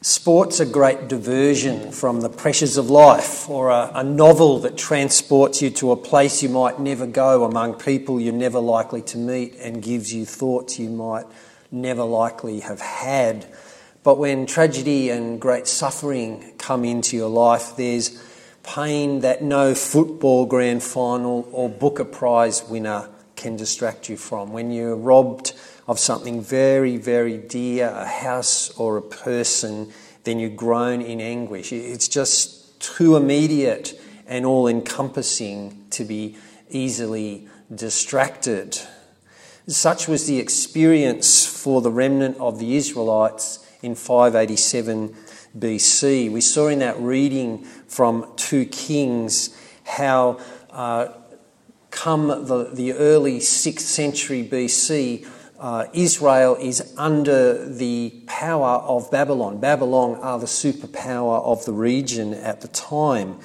Sport's a great diversion from the pressures of life, or a, a, novel that transports you to a place you might never go among people you're never likely to meet and gives you thoughts you might never likely have had. But when tragedy and great suffering come into your life, there's pain that no football grand final or Booker Prize winner can distract you from. When you're robbed of something very, very dear, a house or a person, then you groan in anguish. It's just too immediate and all encompassing to be easily distracted. Such was the experience for the remnant of the Israelites in 587 BC. We saw in that reading from 2 Kings how, uh, come the, the early 6th century BC, uh, Israel is under the power of Babylon. Babylon are the superpower of the region at the time.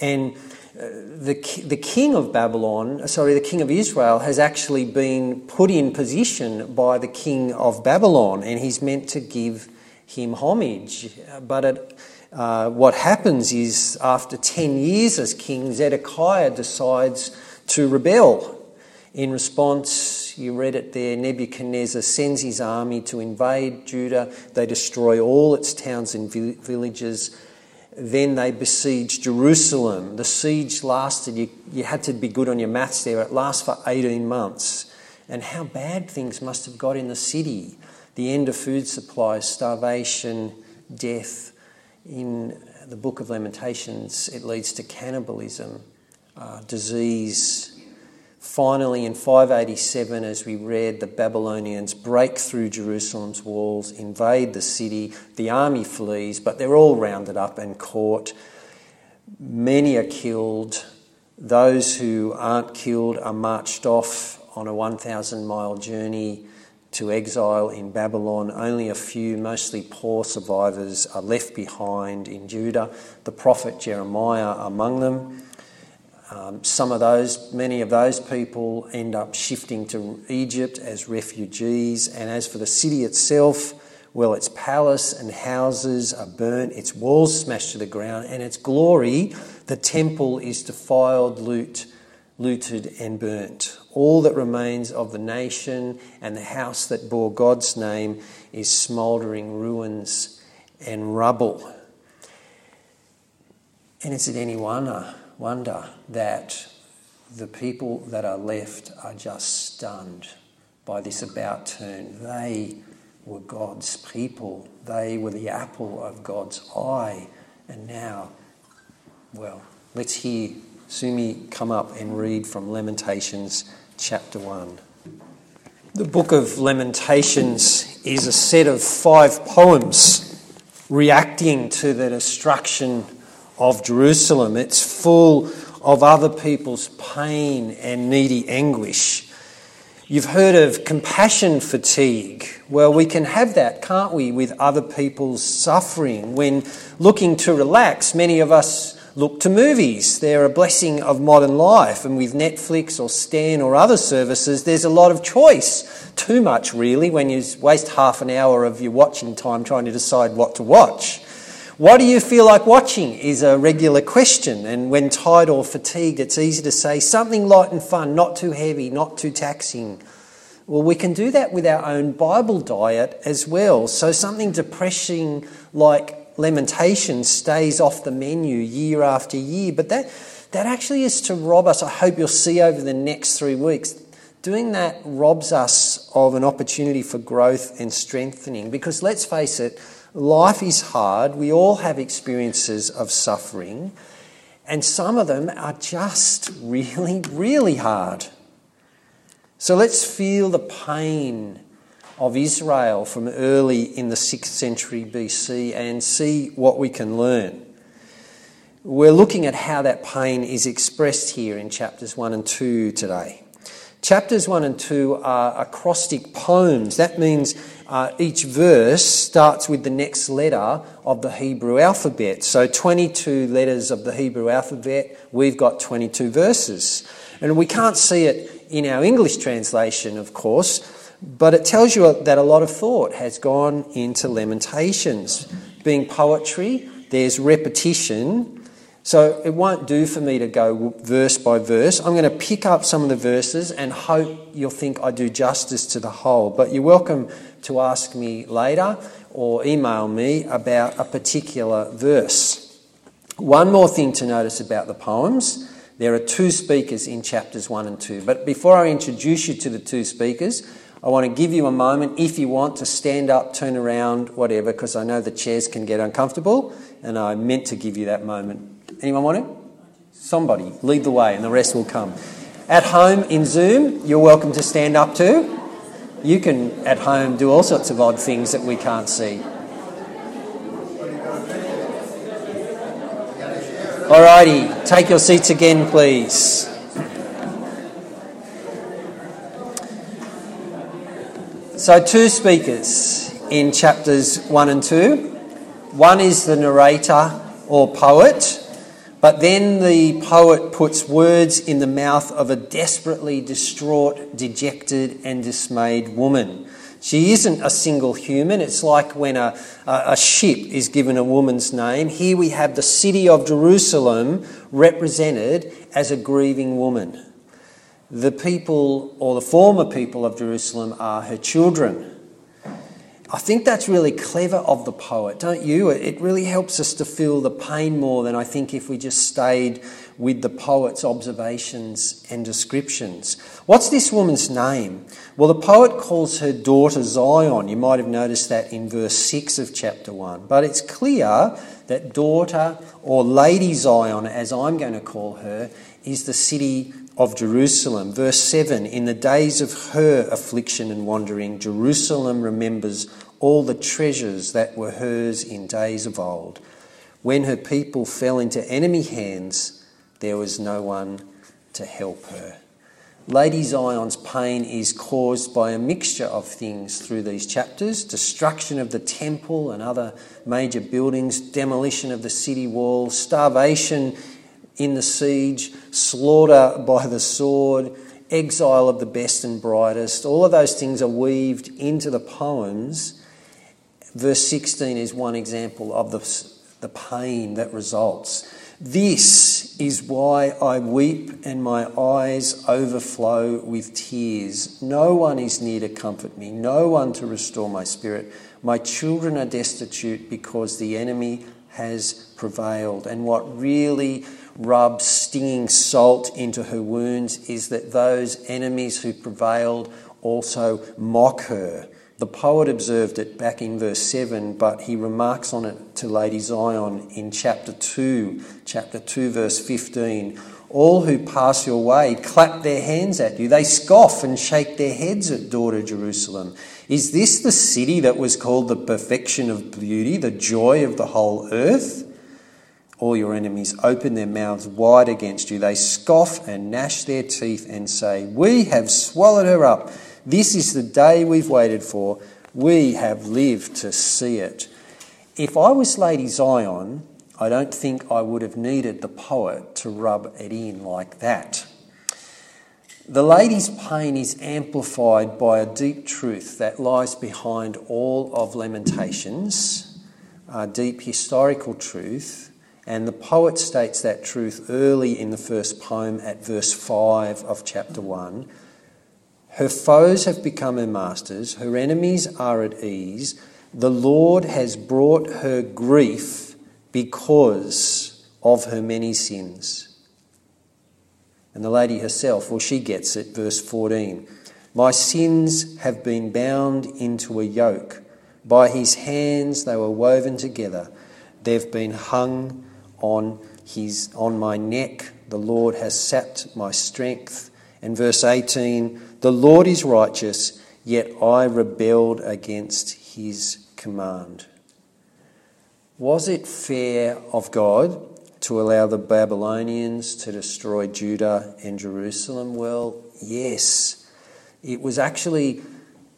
And uh, the, the king of Babylon, sorry, the king of Israel has actually been put in position by the king of Babylon, and he's meant to give him homage. But it, uh, what happens is, after 10 years as king, Zedekiah decides to rebel. In response, you read it there. Nebuchadnezzar sends his army to invade Judah. They destroy all its towns and villages. Then they besiege Jerusalem. The siege lasted, you, you had to be good on your maths there, it lasts for 18 months. And how bad things must have got in the city. The end of food supplies, starvation, death. In the book of Lamentations, it leads to cannibalism, uh, disease, Finally, in 587, as we read, the Babylonians break through Jerusalem's walls, invade the city, the army flees, but they're all rounded up and caught. Many are killed. Those who aren't killed are marched off on a 1,000 mile journey to exile in Babylon. Only a few, mostly poor survivors, are left behind in Judah, the prophet Jeremiah among them. Um, some of those, many of those people end up shifting to Egypt as refugees. And as for the city itself, well, its palace and houses are burnt, its walls smashed to the ground, and its glory, the temple, is defiled, loot, looted, and burnt. All that remains of the nation and the house that bore God's name is smouldering ruins and rubble. And is it any wonder? Wonder that the people that are left are just stunned by this about turn. They were God's people, they were the apple of God's eye, and now, well, let's hear Sumi come up and read from Lamentations chapter 1. The book of Lamentations is a set of five poems reacting to the destruction of Jerusalem. It's full of other people's pain and needy anguish. You've heard of compassion fatigue. Well, we can have that, can't we, with other people's suffering. When looking to relax, many of us look to movies. They're a blessing of modern life. And with Netflix or Stan or other services, there's a lot of choice. Too much, really, when you waste half an hour of your watching time trying to decide what to watch. What do you feel like watching is a regular question, and when tired or fatigued, it's easy to say something light and fun, not too heavy, not too taxing. Well, we can do that with our own Bible diet as well. So, something depressing like Lamentations stays off the menu year after year, but that, that actually is to rob us. I hope you'll see over the next three weeks. Doing that robs us of an opportunity for growth and strengthening because let's face it, Life is hard. We all have experiences of suffering, and some of them are just really, really hard. So let's feel the pain of Israel from early in the 6th century BC and see what we can learn. We're looking at how that pain is expressed here in chapters 1 and 2 today. Chapters 1 and 2 are acrostic poems. That means uh, each verse starts with the next letter of the Hebrew alphabet. So 22 letters of the Hebrew alphabet, we've got 22 verses. And we can't see it in our English translation, of course, but it tells you that a lot of thought has gone into Lamentations. being poetry, there's repetition. So it won't do for me to go verse by verse. I'm going to pick up some of the verses and hope you'll think I do justice to the whole. But you're welcome to ask me later or email me about a particular verse. One more thing to notice about the poems there are two speakers in chapters 1 and 2. But before I introduce you to the two speakers, I want to give you a moment, if you want, to stand up, turn around, whatever, because I know the chairs can get uncomfortable, and I meant to give you that moment. Anyone want to? Somebody, lead the way, and the rest will come. At home in Zoom, you're welcome to stand up too. You can, at home, do all sorts of odd things that we can't see. Alrighty, take your seats again, please. So, two speakers in chapters 1 and 2. One is the narrator or poet, but then the poet puts words in the mouth of a desperately distraught, dejected, and dismayed woman. She isn't a single human. It's like when a, a ship is given a woman's name. Here we have the city of Jerusalem represented as a grieving woman. The people, or the former people of Jerusalem, are her children. I think that's really clever of the poet, don't you? It really helps us to feel the pain more than I think if we just stayed with the poet's observations and descriptions. What's this woman's name? Well, the poet calls her daughter Zion. You might have noticed that in verse 6 of chapter 1. But it's clear that daughter or Lady Zion, as I'm going to call her, is the city of Jerusalem. Verse 7 In the days of her affliction and wandering, Jerusalem remembers all the treasures that were hers in days of old. When her people fell into enemy hands, there was no one to help her. Lady Zion's pain is caused by a mixture of things through these chapters destruction of the temple and other major buildings, demolition of the city walls, starvation in the siege, slaughter by the sword, exile of the best and brightest. All of those things are weaved into the poems. Verse 16 is one example of the, the pain that results. This is why I weep and my eyes overflow with tears. No one is near to comfort me, no one to restore my spirit. My children are destitute because the enemy has prevailed. And what really rubs stinging salt into her wounds is that those enemies who prevailed also mock her. The poet observed it back in verse 7, but he remarks on it to Lady Zion in chapter 2, chapter 2, verse 15. All who pass your way clap their hands at you. They scoff and shake their heads at daughter Jerusalem. Is this the city that was called the perfection of beauty, the joy of the whole earth? All your enemies open their mouths wide against you. They scoff and gnash their teeth and say, We have swallowed her up. This is the day we've waited for. We have lived to see it. If I was Lady Zion, I don't think I would have needed the poet to rub it in like that. The lady's pain is amplified by a deep truth that lies behind all of Lamentations, a deep historical truth, and the poet states that truth early in the first poem at verse 5 of chapter 1 her foes have become her masters, her enemies are at ease. The Lord has brought her grief because of her many sins. And the lady herself, well, she gets it, verse 14. My sins have been bound into a yoke. By his hands they were woven together. They've been hung on, his, on my neck. The Lord has sapped my strength. And verse 18 The Lord is righteous, yet I rebelled against his command. Was it fair of God to allow the Babylonians to destroy Judah and Jerusalem? Well, yes. It was actually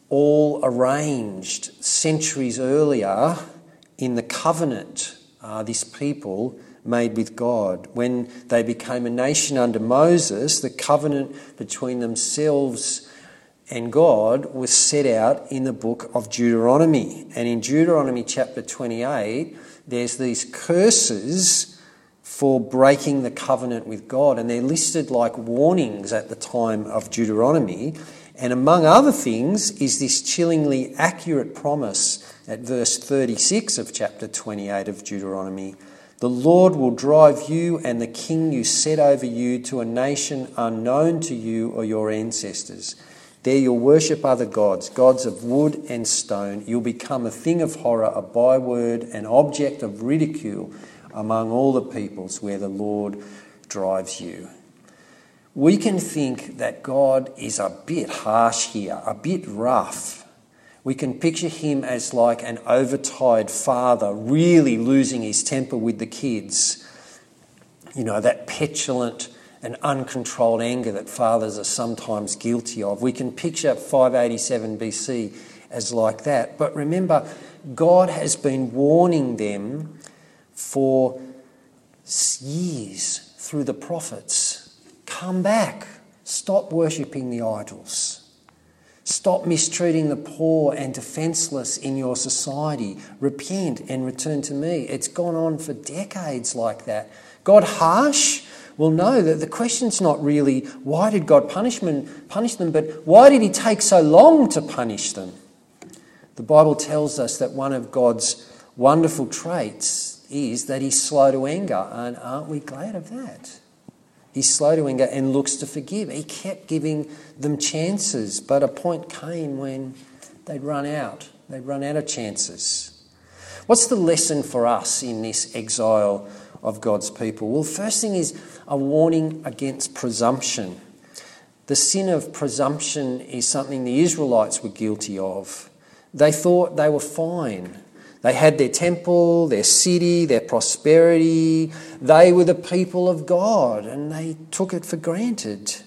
all arranged centuries earlier in the covenant. Uh, this people made with God. When they became a nation under Moses, the covenant between themselves and God was set out in the book of Deuteronomy. And in Deuteronomy chapter 28, there's these curses for breaking the covenant with God, and they're listed like warnings at the time of Deuteronomy. And among other things, is this chillingly accurate promise at verse 36 of chapter 28 of Deuteronomy The Lord will drive you and the king you set over you to a nation unknown to you or your ancestors. There you'll worship other gods, gods of wood and stone. You'll become a thing of horror, a byword, an object of ridicule among all the peoples where the Lord drives you. We can think that God is a bit harsh here, a bit rough. We can picture him as like an overtired father, really losing his temper with the kids. You know, that petulant and uncontrolled anger that fathers are sometimes guilty of. We can picture 587 BC as like that. But remember, God has been warning them for years through the prophets come back, stop worshipping the idols. Stop mistreating the poor and defenseless in your society. Repent and return to me. It's gone on for decades like that. God harsh? Well, no, the, the question's not really why did God punish them, punish them, but why did He take so long to punish them? The Bible tells us that one of God's wonderful traits is that He's slow to anger, and aren't we glad of that? He's slow to anger and looks to forgive. He kept giving them chances, but a point came when they'd run out. They'd run out of chances. What's the lesson for us in this exile of God's people? Well, first thing is a warning against presumption. The sin of presumption is something the Israelites were guilty of. They thought they were fine. They had their temple, their city, their prosperity. They were the people of God, and they took it for granted.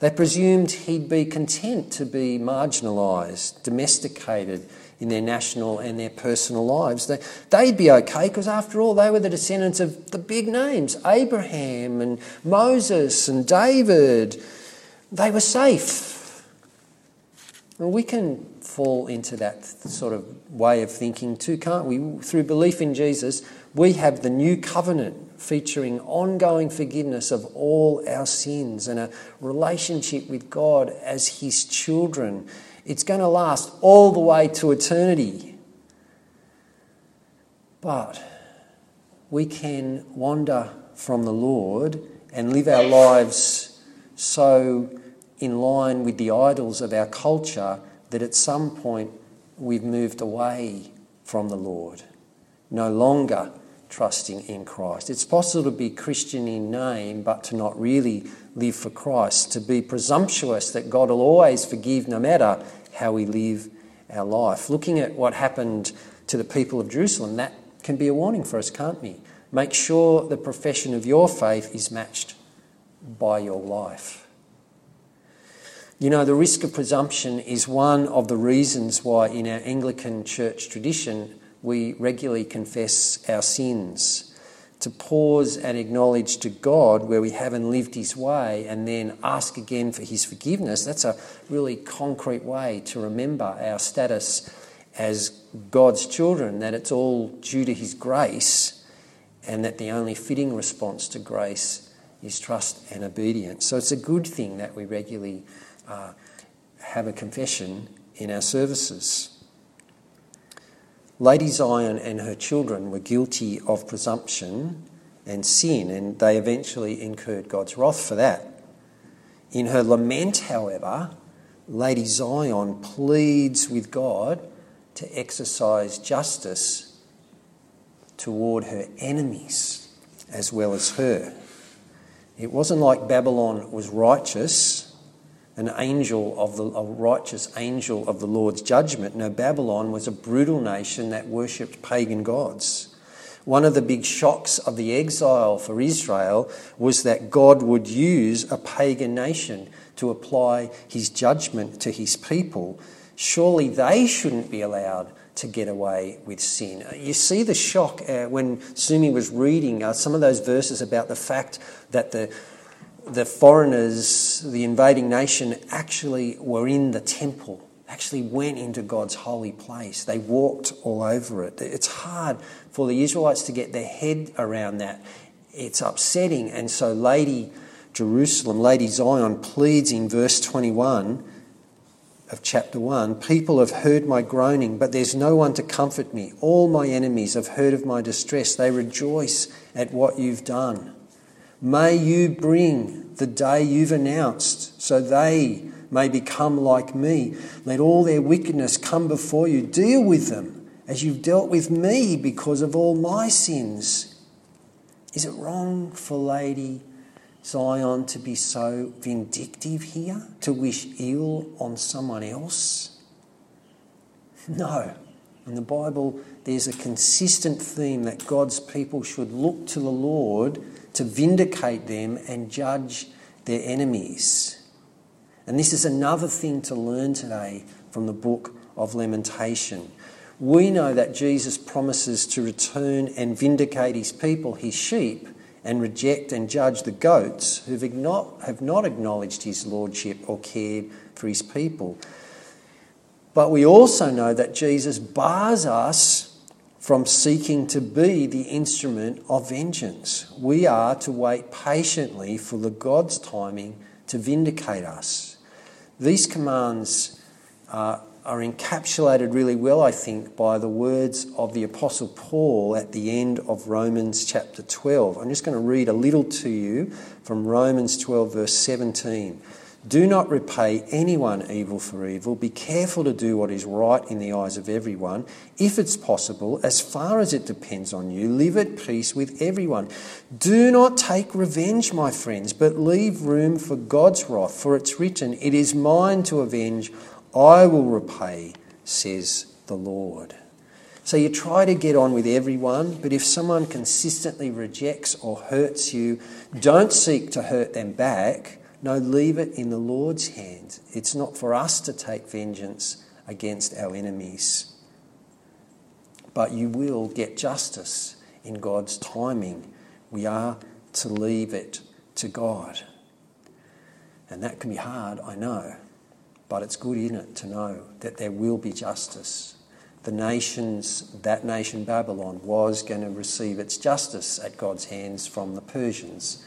They presumed he'd be content to be marginalised, domesticated, in their national and their personal lives. They, they'd be okay because, after all, they were the descendants of the big names Abraham and Moses and David. They were safe. We can fall into that sort of way of thinking too, can't we? Through belief in Jesus, we have the new covenant featuring ongoing forgiveness of all our sins and a relationship with God as His children it's going to last all the way to eternity. But we can wander from the Lord and live our lives so in line with the idols of our culture that at some point we've moved away from the Lord, no longer trusting in Christ. It's possible to be Christian in name but to not really live for Christ, to be presumptuous that God will always forgive no matter how we live our life. Looking at what happened to the people of Jerusalem, that can be a warning for us, can't we? Make sure the profession of your faith is matched by your life. You know, the risk of presumption is one of the reasons why in our Anglican church tradition we regularly confess our sins to pause and acknowledge to God where we haven't lived His way and then ask again for His forgiveness, that's a really concrete way to remember our status as God's children, that it's all due to His grace and that the only fitting response to grace is trust and obedience. So it's a good thing that we regularly uh, have a confession in our services. Lady Zion and her children were guilty of presumption and sin, and they eventually incurred God's wrath for that. In her lament, however, Lady Zion pleads with God to exercise justice toward her enemies as well as her. It wasn't like Babylon was righteous an angel of the a righteous angel of the Lord's judgment. No, Babylon was a brutal nation that worshipped pagan gods. One of the big shocks of the exile for Israel was that God would use a pagan nation to apply his judgment to his people. Surely they shouldn't be allowed to get away with sin. You see the shock uh, when Sumi was reading uh, some of those verses about the fact that the the foreigners, the invading nation, actually were in the temple, actually went into God's holy place. They walked all over it. It's hard for the Israelites to get their head around that. It's upsetting. And so, Lady Jerusalem, Lady Zion, pleads in verse 21 of chapter 1 People have heard my groaning, but there's no one to comfort me. All my enemies have heard of my distress. They rejoice at what you've done. May you bring the day you've announced so they may become like me. Let all their wickedness come before you. Deal with them as you've dealt with me because of all my sins. Is it wrong for Lady Zion to be so vindictive here, to wish ill on someone else? No. In the Bible, there's a consistent theme that God's people should look to the Lord to vindicate them and judge their enemies. And this is another thing to learn today from the book of Lamentation. We know that Jesus promises to return and vindicate his people, his sheep, and reject and judge the goats who have not acknowledged his lordship or cared for his people. But we also know that Jesus bars us from seeking to be the instrument of vengeance. We are to wait patiently for the God's timing to vindicate us. These commands uh, are encapsulated really well, I think, by the words of the Apostle Paul at the end of Romans chapter 12. I'm just going to read a little to you from Romans 12, verse 17. Do not repay anyone evil for evil. Be careful to do what is right in the eyes of everyone. If it's possible, as far as it depends on you, live at peace with everyone. Do not take revenge, my friends, but leave room for God's wrath, for it's written, It is mine to avenge, I will repay, says the Lord. So you try to get on with everyone, but if someone consistently rejects or hurts you, don't seek to hurt them back no, leave it in the Lord's hands. It's not for us to take vengeance against our enemies. But you will get justice in God's timing. We are to leave it to God. And that can be hard, I know. But it's good in it to know that there will be justice. The nations, that nation Babylon, was going to receive its justice at God's hands from the Persians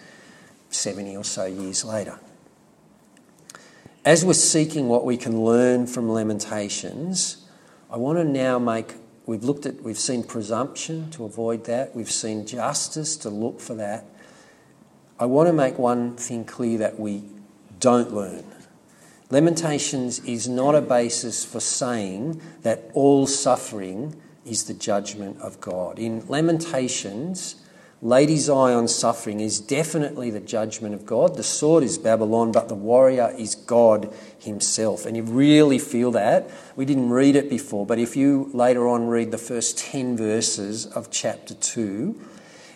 70 or so years later. As we're seeking what we can learn from Lamentations, I want to now make we've looked at we've seen presumption to avoid that, we've seen justice to look for that. I want to make one thing clear that we don't learn. Lamentations is not a basis for saying that all suffering is the judgment of God. In Lamentations, Lady Zion's suffering is definitely the judgment of God. The sword is Babylon, but the warrior is God himself. And you really feel that. We didn't read it before, but if you later on read the first 10 verses of chapter 2,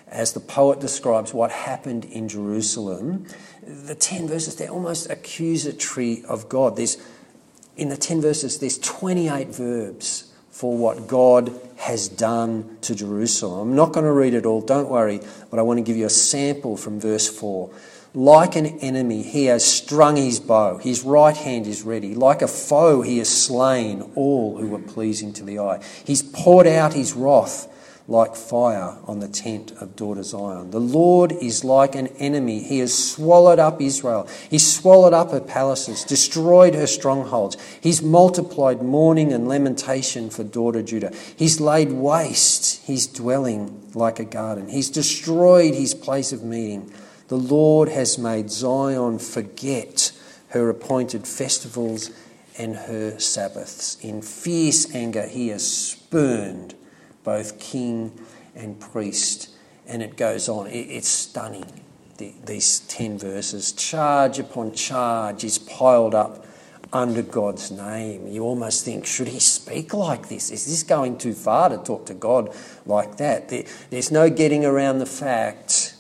as the poet describes what happened in Jerusalem, the 10 verses, they're almost accusatory of God. There's, in the 10 verses, there's 28 verbs for what God has done to Jerusalem. I'm not going to read it all, don't worry, but I want to give you a sample from verse 4. Like an enemy, he has strung his bow, his right hand is ready. Like a foe, he has slain all who were pleasing to the eye. He's poured out his wrath like fire on the tent of daughter Zion. The Lord is like an enemy. He has swallowed up Israel. He's swallowed up her palaces, destroyed her strongholds. He's multiplied mourning and lamentation for daughter Judah. He's laid waste his dwelling like a garden. He's destroyed his place of meeting. The Lord has made Zion forget her appointed festivals and her Sabbaths. In fierce anger, he has spurned both king and priest. And it goes on. it's stunning, these 10 verses. Charge upon charge is piled up under God's name. You almost think, should he speak like this? Is this going too far to talk to God like that? there's no getting around the fact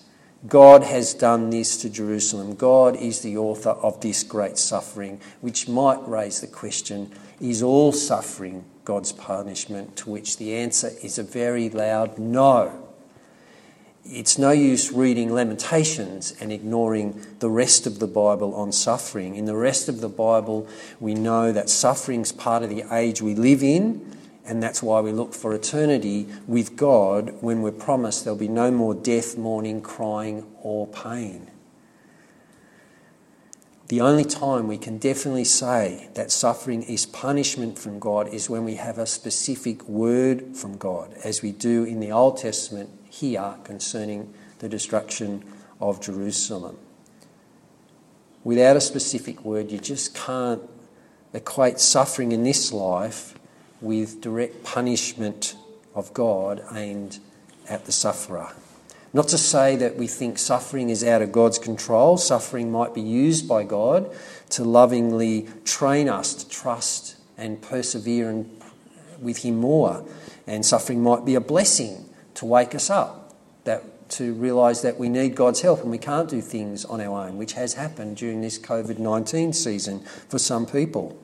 God has done this to Jerusalem. God is the author of this great suffering, which might raise the question is all suffering God's punishment? To which the answer is a very loud no. it's no use reading Lamentations and ignoring the rest of the Bible on suffering. In the rest of the Bible, we know that suffering's part of the age we live in, and that's why we look for eternity with God when we're promised there'll be no more death, mourning, crying, or pain. The only time we can definitely say that suffering is punishment from God is when we have a specific word from God, as we do in the Old Testament here concerning the destruction of Jerusalem. Without a specific word, you just can't equate suffering in this life with direct punishment of God aimed at the sufferer. Not to say that we think suffering is out of God's control. Suffering might be used by God to lovingly train us to trust and persevere with Him more. And suffering might be a blessing to wake us up, that to realise that we need God's help and we can't do things on our own, which has happened during this COVID 19 season for some people.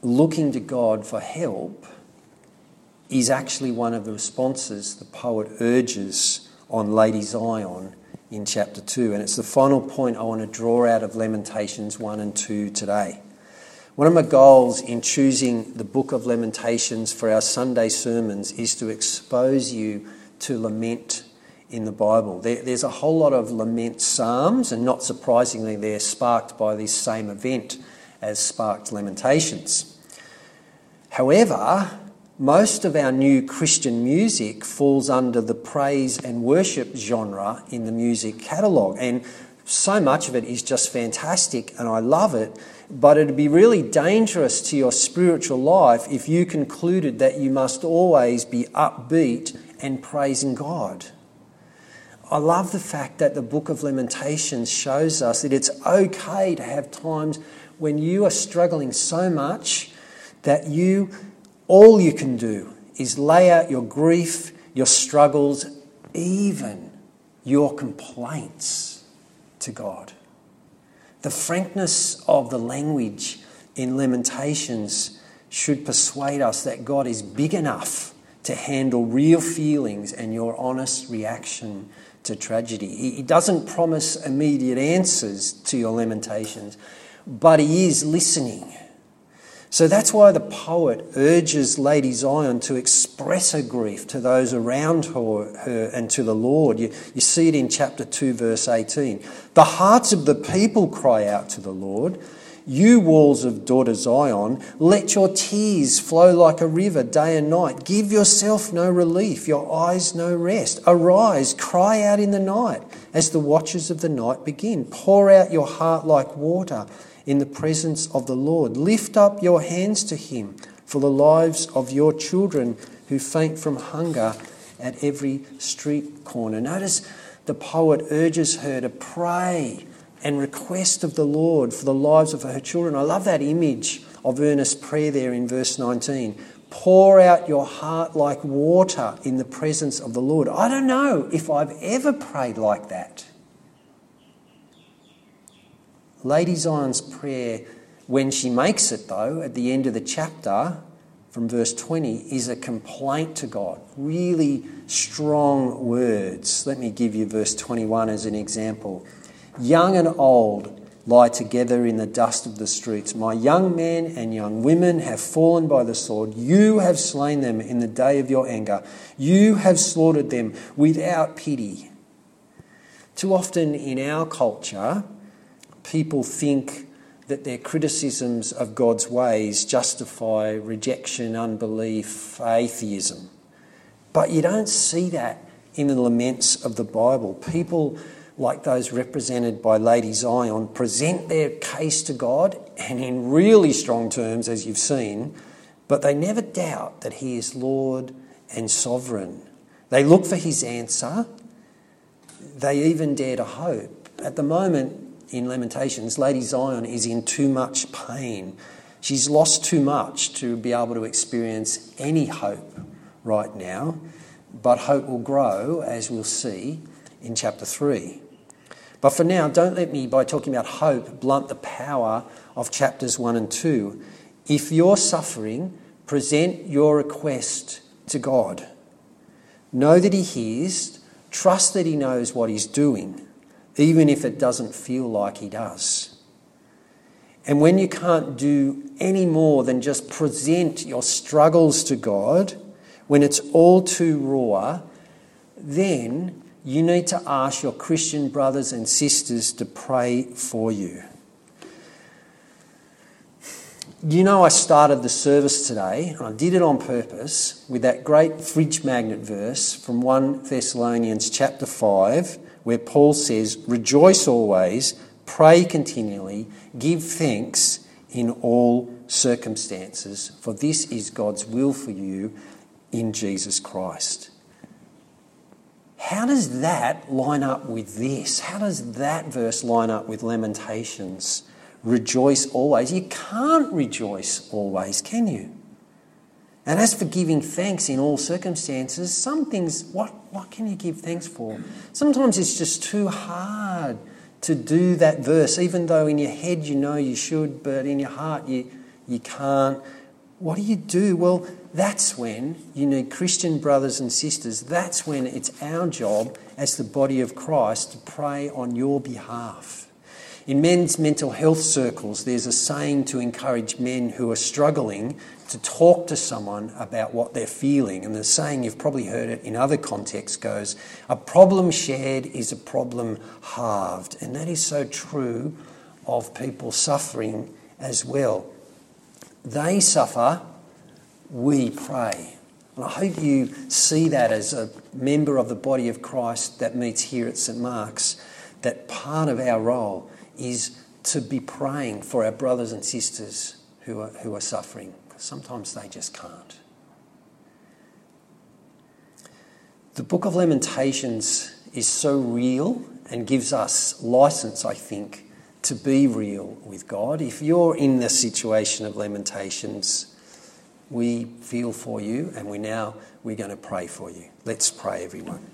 Looking to God for help is actually one of the responses the poet urges on Lady Zion in chapter 2. And it's the final point I want to draw out of Lamentations 1 and 2 today. One of my goals in choosing the book of Lamentations for our Sunday sermons is to expose you to lament in the Bible. There, there's a whole lot of lament psalms, and not surprisingly, they're sparked by this same event as sparked Lamentations. However, most of our new Christian music falls under the praise and worship genre in the music catalogue, and so much of it is just fantastic, and I love it. But it'd be really dangerous to your spiritual life if you concluded that you must always be upbeat and praising God. I love the fact that the book of Lamentations shows us that it's okay to have times when you are struggling so much that you all you can do is lay out your grief, your struggles, even your complaints to God. The frankness of the language in Lamentations should persuade us that God is big enough to handle real feelings and your honest reaction to tragedy. He doesn't promise immediate answers to your lamentations, but He is listening. So that's why the poet urges Lady Zion to express her grief to those around her, her, and to the Lord. You, you see it in chapter 2, verse 18. The hearts of the people cry out to the Lord. You walls of daughter Zion, let your tears flow like a river day and night. Give yourself no relief, your eyes no rest. Arise, cry out in the night as the watches of the night begin. Pour out your heart like water in the presence of the Lord. Lift up your hands to Him for the lives of your children who faint from hunger at every street corner. Notice the poet urges her to pray and request of the Lord for the lives of her children. I love that image of earnest prayer there in verse 19. Pour out your heart like water in the presence of the Lord. I don't know if I've ever prayed like that. Lady Zion's prayer, when she makes it though, at the end of the chapter, from verse 20, is a complaint to God. Really strong words. Let me give you verse 21 as an example. Young and old lie together in the dust of the streets. My young men and young women have fallen by the sword. You have slain them in the day of your anger. You have slaughtered them without pity. Too often in our culture, people think that their criticisms of God's ways justify rejection, unbelief, atheism. But you don't see that in the laments of the Bible. People like those represented by Lady Zion present their case to God and in really strong terms, as you've seen, but they never doubt that He is Lord and sovereign. They look for His answer, they even dare to hope. At the moment, in Lamentations, Lady Zion is in too much pain. She's lost too much to be able to experience any hope right now, but hope will grow, as we'll see in chapter 3. But for now, don't let me, by talking about hope, blunt the power of chapters 1 and 2. If you're suffering, present your request to God. Know that He hears, trust that He knows what He's doing, even if it doesn't feel like He does. And when you can't do any more than just present your struggles to God, when it's all too raw, then you need to ask your Christian brothers and sisters to pray for you. You know, I started the service today, and I did it on purpose, with that great fridge magnet verse from 1 Thessalonians chapter 5, where Paul says, Rejoice always, pray continually, give thanks in all circumstances, for this is God's will for you in Jesus Christ. How does that line up with this? How does that verse line up with Lamentations? Rejoice always. You can't rejoice always, can you? And as for giving thanks in all circumstances, some things, what, what can you give thanks for? Sometimes it's just too hard to do that verse, even though in your head you know you should, but in your heart you, you can't. What do you do? Well, that's when you need Christian brothers and sisters. That's when it's our job as the body of Christ to pray on your behalf. In men's mental health circles, there's a saying to encourage men who are struggling to talk to someone about what they're feeling. And the saying, you've probably heard it in other contexts, goes, A problem shared is a problem halved. And that is so true of people suffering as well. They suffer, we pray. And I hope you see that as a member of the body of Christ that meets here at St Mark's, that part of our role is to be praying for our brothers and sisters who are, who are suffering. Sometimes they just can't. The book of Lamentations is so real and gives us license, I think, to be real with God. If you're in the situation of Lamentations, we feel for you and we now we're going to pray for you. Let's pray everyone.